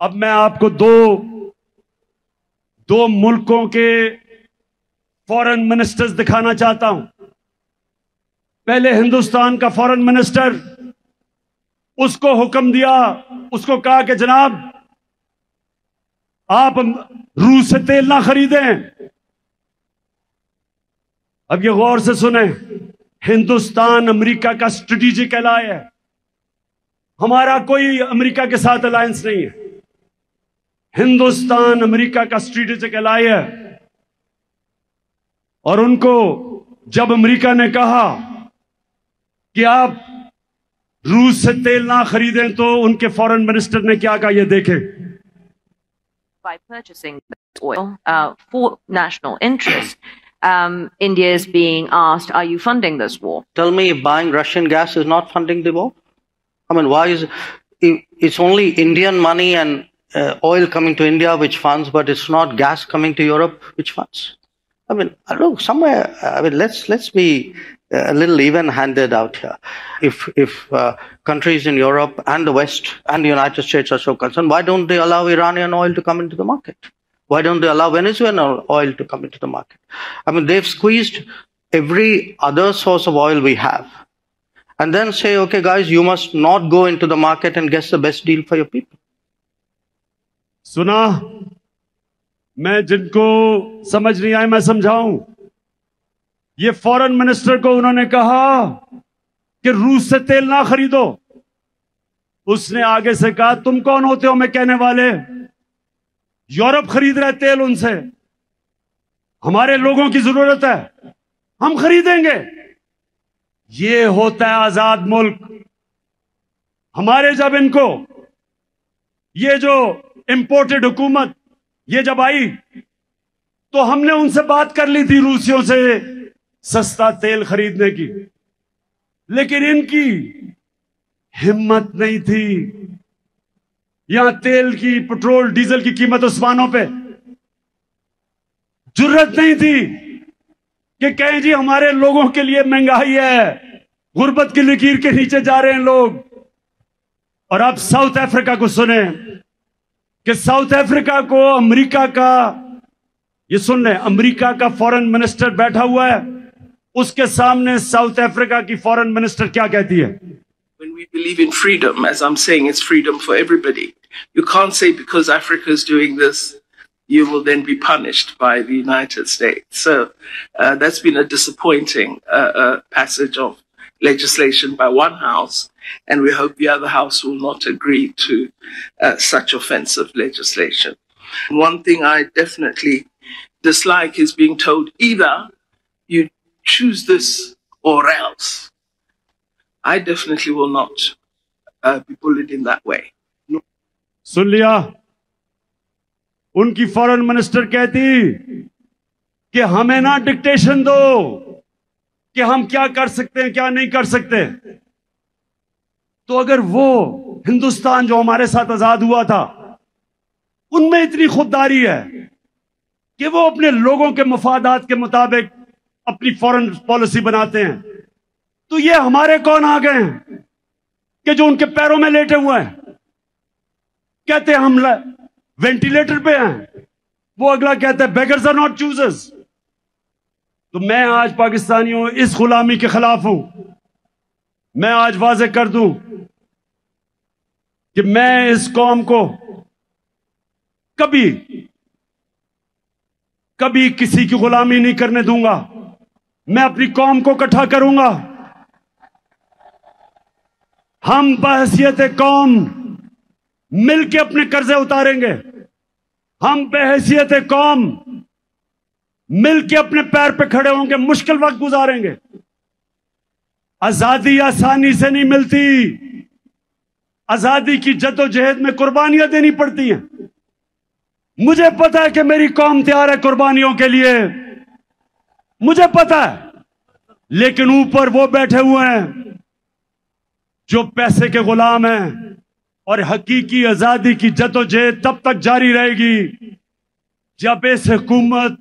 अब मैं आपको दो दो मुल्कों के फॉरेन मिनिस्टर्स दिखाना चाहता हूँ। पहले हिंदुस्तान का फॉरेन मिनिस्टर उसको हुक्म दिया, उसको कहा कि जनाब, आप रूस से तेल ना खरीदें। अब ये गौर से सुने, हिंदुस्तान अमेरिका का स्ट्रेटेजिक एलाय है। हमारा कोई अमेरिका के साथ अलायंस नहीं है। हिंदुस्तान अमेरिका का स्ट्रेटेजिक एलाय है और उनको जब अमेरिका ने कहा कि आप रूस से तेल ना खरीदें तो उनके फॉरेन मिनिस्टर ने क्या कहा ये देखें by purchasing oil uh, for national interest, um, India is being asked, are you funding this war? Tell me buying Russian gas is not funding the war? I mean, why is it, it's only Indian money and uh, oil coming to India which funds, but it's not gas coming to Europe which funds? I mean, look, somewhere, I mean, let's, let's be a little even-handed out here. If if uh, countries in Europe and the West and the United States are so concerned, why don't they allow Iranian oil to come into the market? Why don't they allow Venezuelan oil to come into the market? I mean, they've squeezed every other source of oil we have, and then say, okay, guys, you must not go into the market and get the best deal for your people. सुना, मैं जिनको समझ नहीं आए मैं समझाऊं। ये foreign minister को उन्होंने कहा कि रूस से तेल ना खरीदो। उसने आगे से कहा, तुम कौन होते हो, मैं कहने वाले? यूरोप खरीद रहे तेल उनसे। हमारे लोगों की ज़रूरत है, हम खरीदेंगे। ये होता है आज़ाद मुल्क। हमारे जब इनको, ये जो इंपोर्टेड हुकूमत। ये जब आई तो हमने उनसे बात कर ली थी रूसियों से सस्ता तेल खरीदने की। लेकिन इनकी हिम्मत नहीं थी। यहाँ तेल की, पेट्रोल, डीजल की कीमत उस्मानों पे। ज़रूरत नहीं थी कि कहें जी, हमारे लोगों के लिए महँगाई है, गुर्बत की लकीर के नीचे जा रहे हैं लोग। और आप साउथ अफ्रीका को सुने कि साउथ अफ्रीका को अमेरिका का ये सुन रहे अमेरिका का फॉरेन मिनिस्टर बैठा हुआ है उसके सामने साउथ अफ्रीका की फॉरेन मिनिस्टर क्या कहती है When we believe in freedom, as I'm saying, it's freedom for everybody. You can't say because Africa is doing this, you will then be punished by the United States. So uh, that's been a disappointing uh, uh, passage of legislation by one house, and we hope the other house will not agree to uh, such offensive legislation. One thing I definitely dislike is being told either you choose this or else. I definitely will not uh, be bullied in that way. No. सुन लिया उनकी foreign minister कहती कि हमें ना dictation दो कि हम क्या कर सकते हैं, क्या नहीं कर सकते। तो अगर वो हिंदुस्तान जो हमारे साथ आज़ाद हुआ था, उनमें इतनी खुददारी है कि वो अपने लोगों के मफादात के मुताबिक अपनी फॉरेन पॉलिसी बनाते हैं। तो ये हमारे कौन आ गए हैं? कि जो उनके पैरों में लेटे हुए हैं। कहते हैं हम वेंटिलेटर पे हैं। वो अगला कहता है बेगर्स आर नॉट चूजर्स तो मैं आज पाकिस्तानियों इस गुलामी के खिलाफ हूँ। मैं आज वाजे कर दूँ कि मैं इस कौम को कभी कभी किसी की गुलामी नहीं करने दूँगा। मैं अपनी कौम को इकट्ठा करूँगा। हम बहसीत कौम मिलके अपने कर्जे उतारेंगे। हम बहसीत कौम मिलके अपने पैर पे खड़े होंगे, मुश्किल वक्त गुजारेंगे। आज़ादी आसानी से नहीं मिलती। आज़ादी की जद्दोजहद में कुर्बानियाँ देनी पड़ती हैं। मुझे पता है कि मेरी कौम तैयार है कुर्बानियों के लिए। मुझे पता है। लेकिन ऊपर वो बैठे हुए हैं जो पैसे के गुलाम हैं और हकीकी आज़ादी की जदोजहद तब तक जारी रहेगी जब इस हुकूमत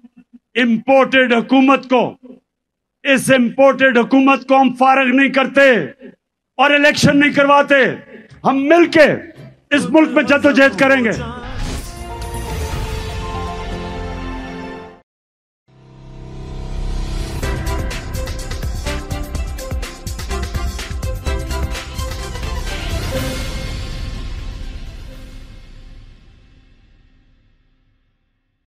इंपोर्टेड हुकूमत को। इस इंपोर्टेड हुकूमत को हम फारग नहीं करते और इलेक्शन नहीं करवाते। हम मिलके इस मुल्क में जद्दोजहद करेंगे।